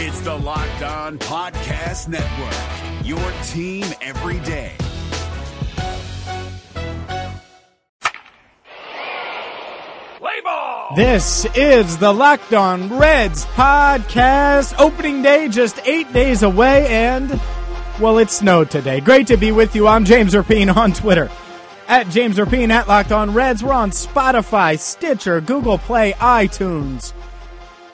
It's the Locked On Podcast Network, your team every day. This is the Locked On Reds podcast. Opening day just eight days away, and well, it snowed today. Great to be with you. I'm James Rapien on Twitter at James Rapien at Locked On Reds. We're on Spotify, Stitcher, Google Play, iTunes.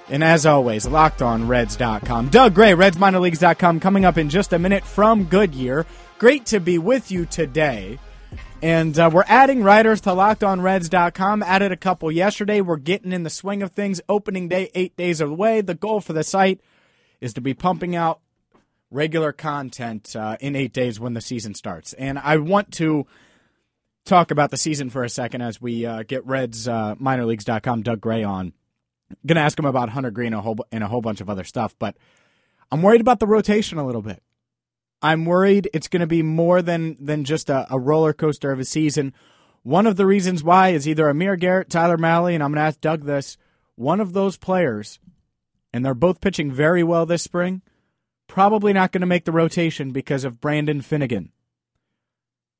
And as always, lockedonreds.com. Doug Gray, RedsMinorLeagues.com, coming up in just a minute from Goodyear. Great to be with you today. And uh, we're adding writers to lockedonreds.com. Added a couple yesterday. We're getting in the swing of things. Opening day, eight days away. The goal for the site is to be pumping out regular content uh, in eight days when the season starts. And I want to talk about the season for a second as we uh, get Reds uh, minorleagues.com Doug Gray on. Going to ask him about Hunter Greene a whole, and a whole bunch of other stuff, but I'm worried about the rotation a little bit. I'm worried it's going to be more than than just a, a, roller coaster of a season. One of the reasons why is either Amir Garrett, Tyler Mahle, and I'm going to ask Doug this. One of those players, and they're both pitching very well this spring, probably not going to make the rotation because of Brandon Finnegan.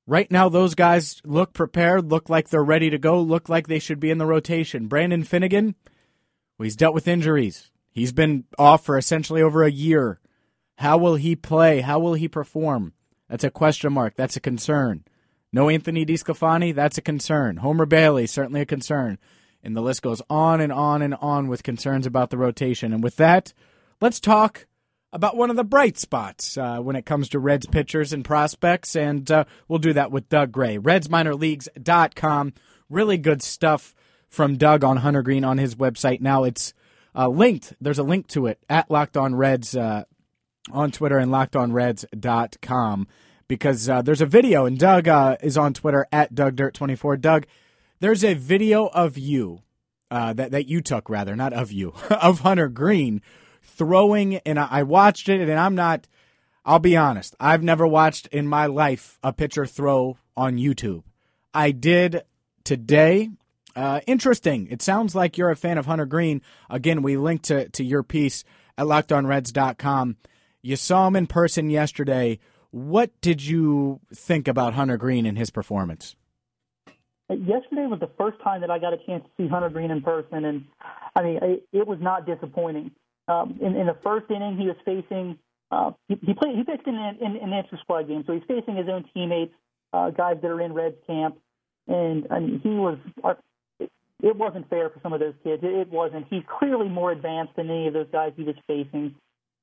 Right now, those guys look prepared, look like they're ready to go, look like they should be in the rotation. Brandon Finnegan, well, he's dealt with injuries. He's been off for essentially over a year. How will he play? How will he perform? That's a question mark. That's a concern. No Anthony DeSclafani? That's a concern. Homer Bailey, certainly a concern. And the list goes on and on and on with concerns about the rotation. And with that, let's talk about one of the bright spots uh, when it comes to Reds pitchers and prospects. And uh, we'll do that with Doug Gray. RedsMinorLeagues.com. Really good stuff from Doug on Hunter Greene on his website. Now it's uh, linked. There's a link to it at Locked On Reds uh, on Twitter and lockedonreds.com because uh, there's a video, and Doug uh, is on Twitter at DougDirt24. Doug, there's a video of you uh, that that you took, rather, not of you, of Hunter Greene throwing, and I watched it, and I'm not. I'll be honest. I've never watched in my life a pitcher throw on YouTube. I did today. Uh, interesting. It sounds like you're a fan of Hunter Greene. Again, we linked to, to your piece at lockedonreds.com. You saw him in person yesterday. What did you think about Hunter Greene and his performance? Yesterday was the first time that I got a chance to see Hunter Greene in person, and I mean, it, it was not disappointing. Um, in, in the first inning, he was facing uh, he, he played he pitched in an, in, in an extra squad game, so he's facing his own teammates, uh, guys that are in Reds camp, and I mean, he was. It, wasn't fair for some of those kids. It, wasn't. He's clearly more advanced than any of those guys he was facing.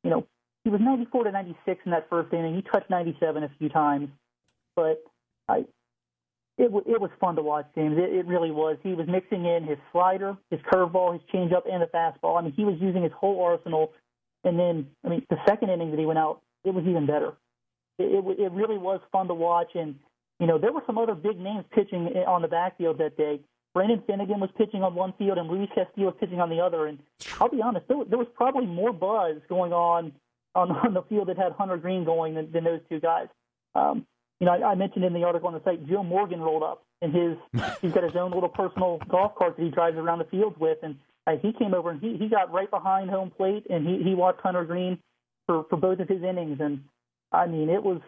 You know, he was 94 to 96 in that first inning. He touched 97 a few times, but I, it it was fun to watch, James. It, it really was. He was mixing in his slider, his curveball, his changeup, and the fastball. I mean, he was using his whole arsenal. And then, I mean, the second inning that he went out, it was even better. It, it, it really was fun to watch. And you know, there were some other big names pitching on the backfield that day. Brandon Finnegan was pitching on one field, and Luis Castillo was pitching on the other. And I'll be honest, there, there was probably more buzz going on on, on the field that had Hunter Greene going than, than those two guys. Um, you know, I, I mentioned in the article on the site, Joe Morgan rolled up, and his he's got his own little personal golf cart that he drives around the fields with, and uh, he came over and he he got right behind home plate, and he he watched Hunter Greene for for both of his innings, and I mean, it was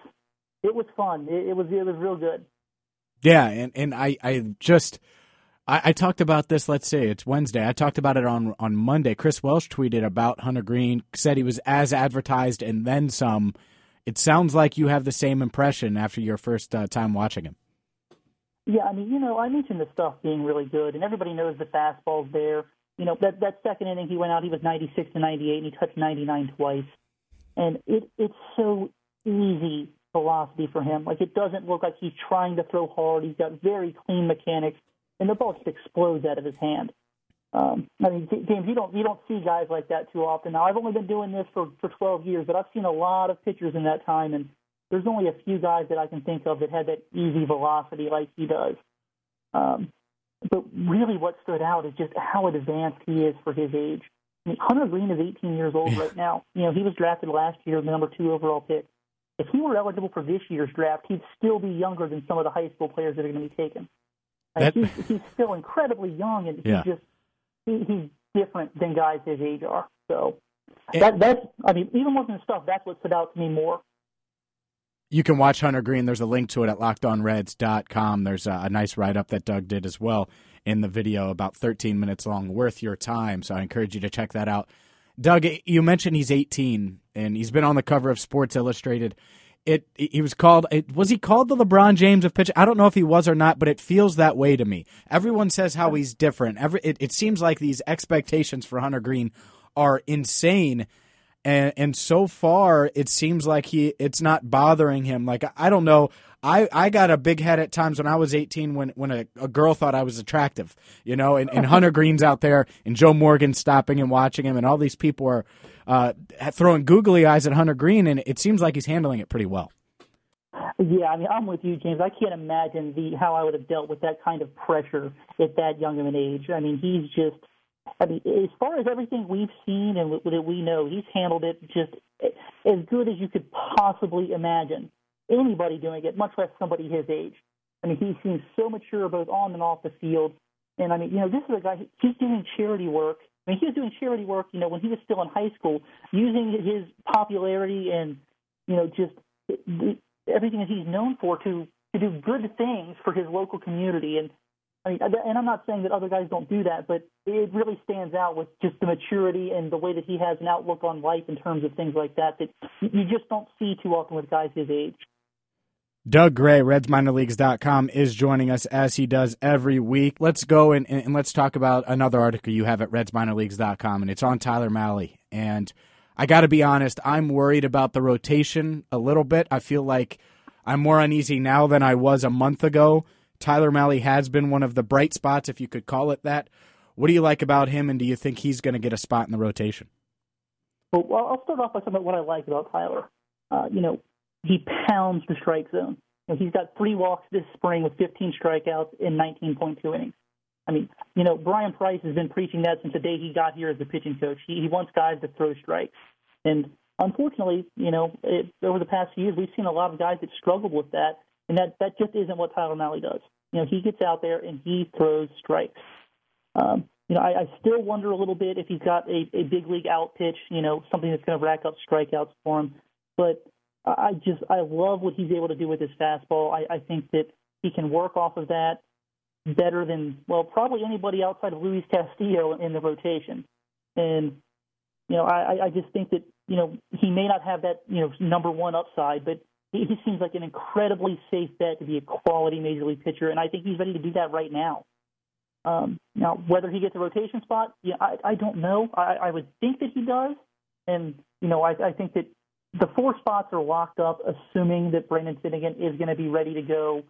it was fun. It, it was it was real good. Yeah, and and I I just I, I, talked about this. Let's say it's Wednesday. I talked about it on on Monday. Chris Welsh tweeted about Hunter Greene, said he was as advertised and then some. It sounds like you have the same impression after your first uh, time watching him. Yeah, I mean, you know, I mentioned the stuff being really good, and everybody knows the fastball's there. You know, that that second inning he went out, he was 96 to 98, and he touched 99 twice. And it it's so easy velocity for him. Like it doesn't look like he's trying to throw hard. He's got very clean mechanics and the ball just explodes out of his hand. Um, I mean, James, you don't you don't see guys like that too often. Now, I've only been doing this for for 12 years, but I've seen a lot of pitchers in that time, and there's only a few guys that I can think of that had that easy velocity like he does. Um, but really, what stood out is just how advanced he is for his age. I mean, Hunter Greene is 18 years old right now. You know, he was drafted last year, the number two overall pick. If he were eligible for this year's draft, he'd still be younger than some of the high school players that are going to be taken. Like that, he's, he's still incredibly young, and yeah. he's just he, he's different than guys his age are. So that that's I mean, even looking at stuff, that's what stood out to me more. You can watch Hunter Greene. There's a link to it at lockedonreds.com. There's a, a nice write up that Doug did as well in the video, about 13 minutes long, worth your time. So I encourage you to check that out. Doug, you mentioned he's 18 and he's been on the cover of Sports Illustrated. It he was called it, was he called the LeBron James of pitching? I don't know if he was or not, but it feels that way to me. Everyone says how he's different. Every it, it seems like these expectations for Hunter Greene are insane. And and so far it seems like he it's not bothering him. Like I don't know. I, I got a big head at times when I was 18 when, when a, a girl thought I was attractive, you know, and, and Hunter Greene's out there and Joe Morgan stopping and watching him and all these people are uh, throwing googly eyes at Hunter Greene, and it seems like he's handling it pretty well. Yeah, I mean, I'm with you, James. I can't imagine the how I would have dealt with that kind of pressure at that young of an age. I mean, he's just I mean, as far as everything we've seen and that we know, he's handled it just as good as you could possibly imagine. Anybody doing it, much less somebody his age. I mean, he seems so mature both on and off the field. And I mean, you know, this is a guy. He's doing charity work. I mean, he was doing charity work, you know, when he was still in high school, using his popularity and you know just everything that he's known for to to do good things for his local community. And I mean, and I'm not saying that other guys don't do that, but it really stands out with just the maturity and the way that he has an outlook on life in terms of things like that that you just don't see too often with guys his age. Doug Gray, RedsMinorLeagues.com, is joining us as he does every week. Let's go and, and let's talk about another article you have at RedsMinorLeagues.com, and it's on Tyler Mahle. And I got to be honest, I'm worried about the rotation a little bit. I feel like I'm more uneasy now than I was a month ago Tyler Mahle has been one of the bright spots, if you could call it that. What do you like about him, and do you think he's going to get a spot in the rotation? Well, I'll start off by saying what I like about Tyler. Uh, you know, he pounds the strike zone. You know, he's got three walks this spring with 15 strikeouts in 19.2 innings. I mean, you know, Brian Price has been preaching that since the day he got here as the pitching coach. He, he wants guys to throw strikes. And unfortunately, you know, it, over the past few years, we've seen a lot of guys that struggle with that. And that, that just isn't what Tyler Mahle does. You know, he gets out there and he throws strikes. Um, you know, I, I still wonder a little bit if he's got a, a big league out pitch, you know, something that's going to rack up strikeouts for him. But I just, I love what he's able to do with his fastball. I, I think that he can work off of that better than, well, probably anybody outside of Luis Castillo in the rotation. And, you know, I, I just think that, you know, he may not have that, you know, number one upside, but he, he seems like an incredibly safe bet to be a quality major league pitcher, and I think he's ready to do that right now. Um, now, whether he gets a rotation spot, yeah, I, I don't know. I, I would think that he does, and you know, I, I think that the four spots are locked up, assuming that Brandon Finnegan is going to be ready to go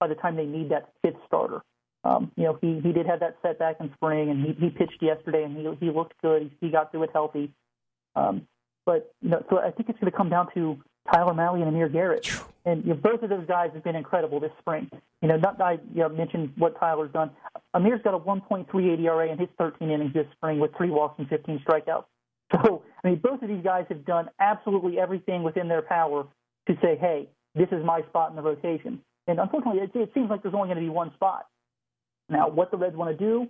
by the time they need that fifth starter. Um, you know, he he did have that setback in spring, and he he pitched yesterday, and he he looked good. He, he got through it healthy. Um, but you know, so I think it's going to come down to Tyler Mahle and Amir Garrett. And you know, both of those guys have been incredible this spring. You know, not I you know, mentioned what Tyler's done. Amir's got a 1.38 ERA in his 13 innings this spring with three walks and 15 strikeouts. So, I mean, both of these guys have done absolutely everything within their power to say, hey, this is my spot in the rotation. And unfortunately, it, it seems like there's only going to be one spot. Now, what the Reds want to do,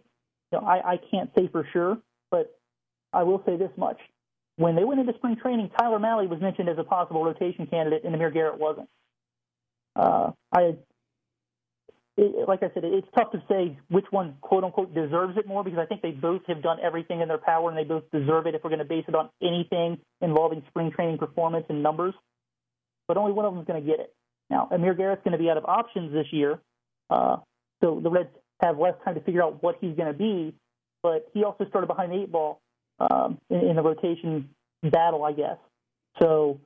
you know, I, I can't say for sure, but I will say this much when they went into spring training, Tyler Mahle was mentioned as a possible rotation candidate, and Amir Garrett wasn't. Uh, I, it, like I said, it's tough to say which one "quote unquote" deserves it more because I think they both have done everything in their power, and they both deserve it if we're going to base it on anything involving spring training performance and numbers. But only one of them is going to get it. Now, Amir Garrett's going to be out of options this year, uh, so the Reds have less time to figure out what he's going to be. But he also started behind the eight ball um, in, in the rotation battle, I guess. So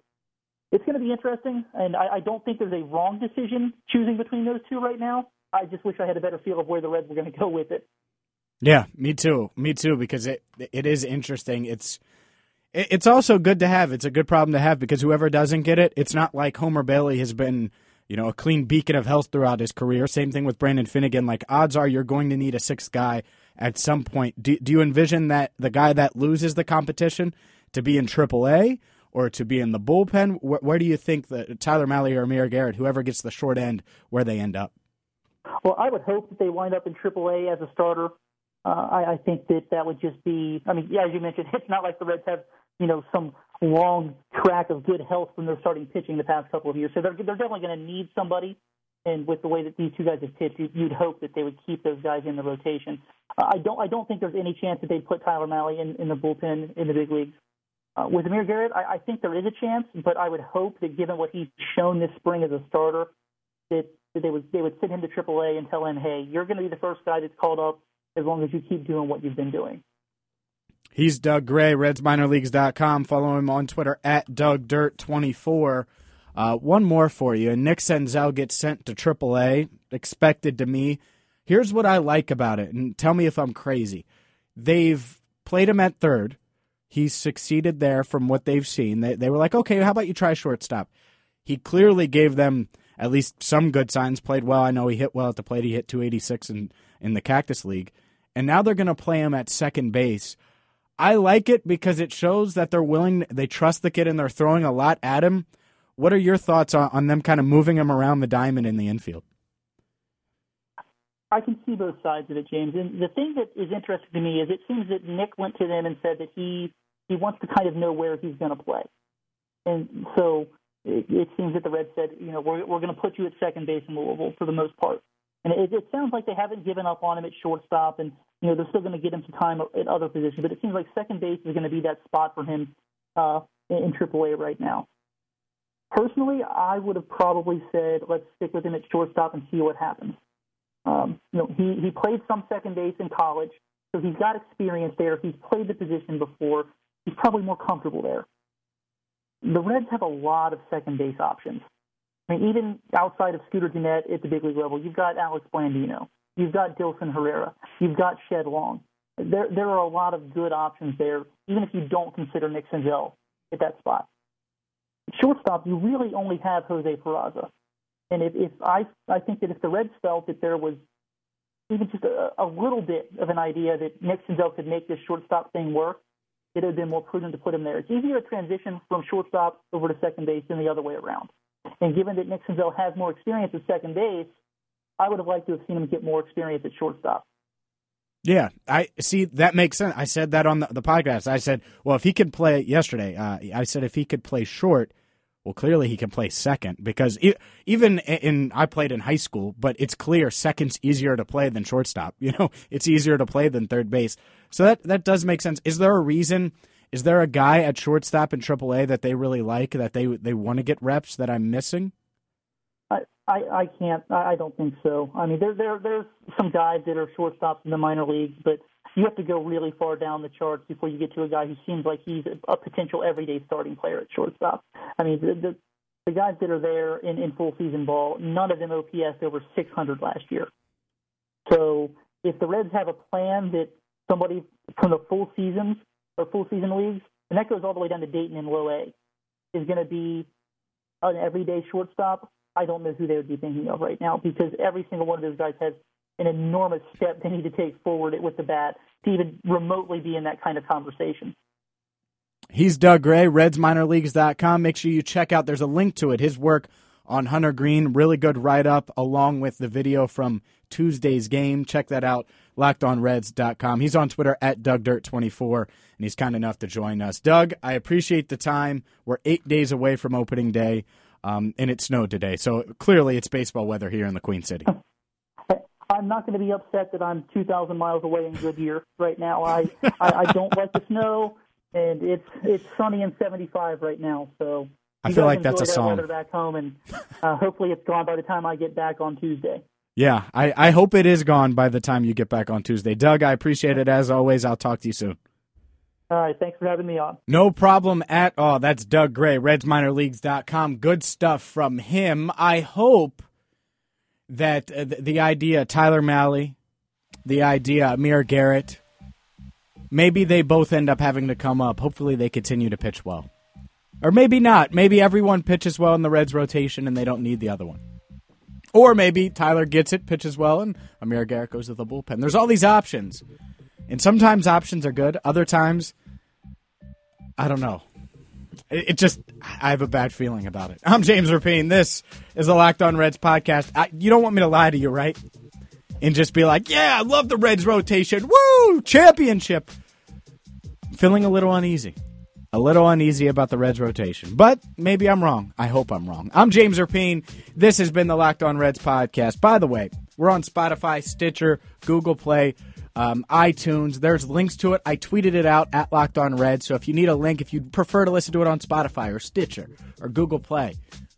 it's going to be interesting, and I, I don't think there's a wrong decision choosing between those two right now. I just wish I had a better feel of where the Reds were going to go with it. Yeah, me too. Me too, because it it is interesting. It's it's also good to have. It's a good problem to have because whoever doesn't get it, it's not like Homer Bailey has been, you know, a clean beacon of health throughout his career. Same thing with Brandon Finnegan. Like odds are you're going to need a sixth guy at some point. Do, do you envision that the guy that loses the competition to be in AAA or to be in the bullpen? Where, where do you think that Tyler Mahle or Amir Garrett, whoever gets the short end, where they end up? Well, I would hope that they wind up in AAA as a starter. Uh, I, I think that that would just be. I mean, yeah, as you mentioned, it's not like the Reds have you know some long track of good health from their starting pitching the past couple of years. So they're they're definitely going to need somebody. And with the way that these two guys have pitched, you'd hope that they would keep those guys in the rotation. I don't I don't think there's any chance that they'd put Tyler Mahle in, in the bullpen in the big leagues. Uh, with Amir Garrett, I, I think there is a chance, but I would hope that given what he's shown this spring as a starter, that they would they would send him to AAA and tell him, hey, you're going to be the first guy that's called up as long as you keep doing what you've been doing. He's Doug Gray, RedsMinorLeagues.com. Follow him on Twitter at DougDirt24. Uh, one more for you. Nick Senzel gets sent to AAA, expected to me. Here's what I like about it, and tell me if I'm crazy. They've played him at third. He's succeeded there from what they've seen. They, they were like, okay, how about you try shortstop? He clearly gave them at least some good signs, played well. I know he hit well at the plate. He hit 286 in, in the Cactus League. And now they're going to play him at second base. I like it because it shows that they're willing, they trust the kid and they're throwing a lot at him. What are your thoughts on, on them kind of moving him around the diamond in the infield? I can see both sides of it, James. And the thing that is interesting to me is it seems that Nick went to them and said that he he wants to kind of know where he's going to play, and so it, it seems that the Reds said, you know, we're we're going to put you at second base in Louisville for the most part. And it, it sounds like they haven't given up on him at shortstop, and you know they're still going to get him some time at other positions. But it seems like second base is going to be that spot for him uh, in AAA right now. Personally, I would have probably said let's stick with him at shortstop and see what happens. Um, you know, he he played some second base in college, so he's got experience there. He's played the position before. He's probably more comfortable there. The Reds have a lot of second base options. I mean, even outside of Scooter Gennett at the big league level, you've got Alex Blandino, you've got Dilson Herrera, you've got Shed Long. There, there are a lot of good options there, even if you don't consider Nick Senzel at that spot. Shortstop, you really only have Jose Peraza. And if, if I, I think that if the Reds felt that there was even just a, a little bit of an idea that Nick Senzel could make this shortstop thing work, it have been more prudent to put him there. It's easier to transition from shortstop over to second base than the other way around. And given that Senzel has more experience at second base, I would have liked to have seen him get more experience at shortstop. Yeah, I see. That makes sense. I said that on the, the podcast. I said, well, if he could play yesterday, uh, I said if he could play short, well, clearly he can play second because it, even in I played in high school, but it's clear second's easier to play than shortstop. You know, it's easier to play than third base. So that that does make sense. Is there a reason? Is there a guy at shortstop in AAA that they really like that they they want to get reps that I'm missing? I, I, I can't. I don't think so. I mean, there there there's some guys that are shortstops in the minor leagues, but you have to go really far down the charts before you get to a guy who seems like he's a, potential everyday starting player at shortstop. I mean, the, the the guys that are there in, in full season ball, none of them OPS over 600 last year. So if the Reds have a plan that somebody from the full seasons or full season leagues, and that goes all the way down to Dayton in low A, is going to be an everyday shortstop, I don't know who they would be thinking of right now because every single one of those guys has an enormous step they need to take forward with the bat to even remotely be in that kind of conversation. He's Doug Gray, RedsMinorLeagues.com. Make sure you check out, there's a link to it, his work on Hunter Greene. Really good write up along with the video from Tuesday's game. Check that out, lockedonreds.com. He's on Twitter at DougDirt24, and he's kind enough to join us. Doug, I appreciate the time. We're eight days away from opening day, um, and it snowed today. So clearly it's baseball weather here in the Queen City. I'm not going to be upset that I'm 2,000 miles away in Goodyear right now. I, I, I don't like the snow, and it's it's sunny and 75 right now. So I feel like that's a that song. Back home, and uh, hopefully it's gone by the time I get back on Tuesday. Yeah, I, I hope it is gone by the time you get back on Tuesday. Doug, I appreciate it as always. I'll talk to you soon. All right, thanks for having me on. No problem at all. That's Doug Gray, RedsMinorLeagues.com. Good stuff from him. I hope that uh, the idea Tyler Mahle, the idea Amir Garrett, maybe they both end up having to come up. Hopefully they continue to pitch well. Or maybe not. Maybe everyone pitches well in the Reds rotation and they don't need the other one. Or maybe Tyler gets it, pitches well, and Amir Garrett goes to the bullpen. There's all these options. And sometimes options are good. Other times, I don't know. It, it just, I have a bad feeling about it. I'm James Rapien. This is the Locked On Reds podcast. I, you don't want me to lie to you, right? and just be like, yeah, I love the Reds rotation. Woo! Championship. Feeling a little uneasy. A little uneasy about the Reds rotation. But maybe I'm wrong. I hope I'm wrong. I'm James Rapien. This has been the Locked On Reds podcast. By the way, we're on Spotify, Stitcher, Google Play, um, iTunes. There's links to it. I tweeted it out at Locked On Red. So if you need a link, if you'd prefer to listen to it on Spotify or Stitcher or Google Play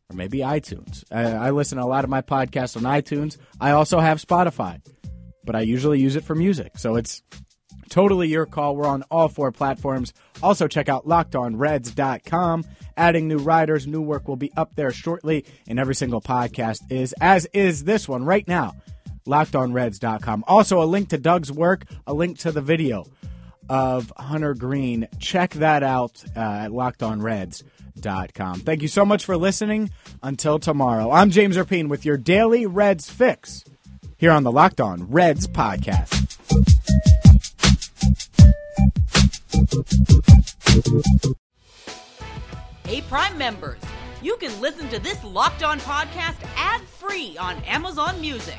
or maybe iTunes, I, I listen to a lot of my podcasts on iTunes. I also have Spotify, but I usually use it for music. So it's totally your call. We're on all four platforms. Also, check out lockedonreds.com. Adding new writers, new work will be up there shortly, and every single podcast is, as is this one right now lockedonreds.com. Also, a link to Doug's work, a link to the video of Hunter Greene. Check that out uh, at lockedonreds.com. Thank you so much for listening. Until tomorrow, I'm James Rapien with your daily Reds fix here on the Locked On Reds podcast. Hey, Prime members, you can listen to this Locked On podcast ad free on Amazon Music.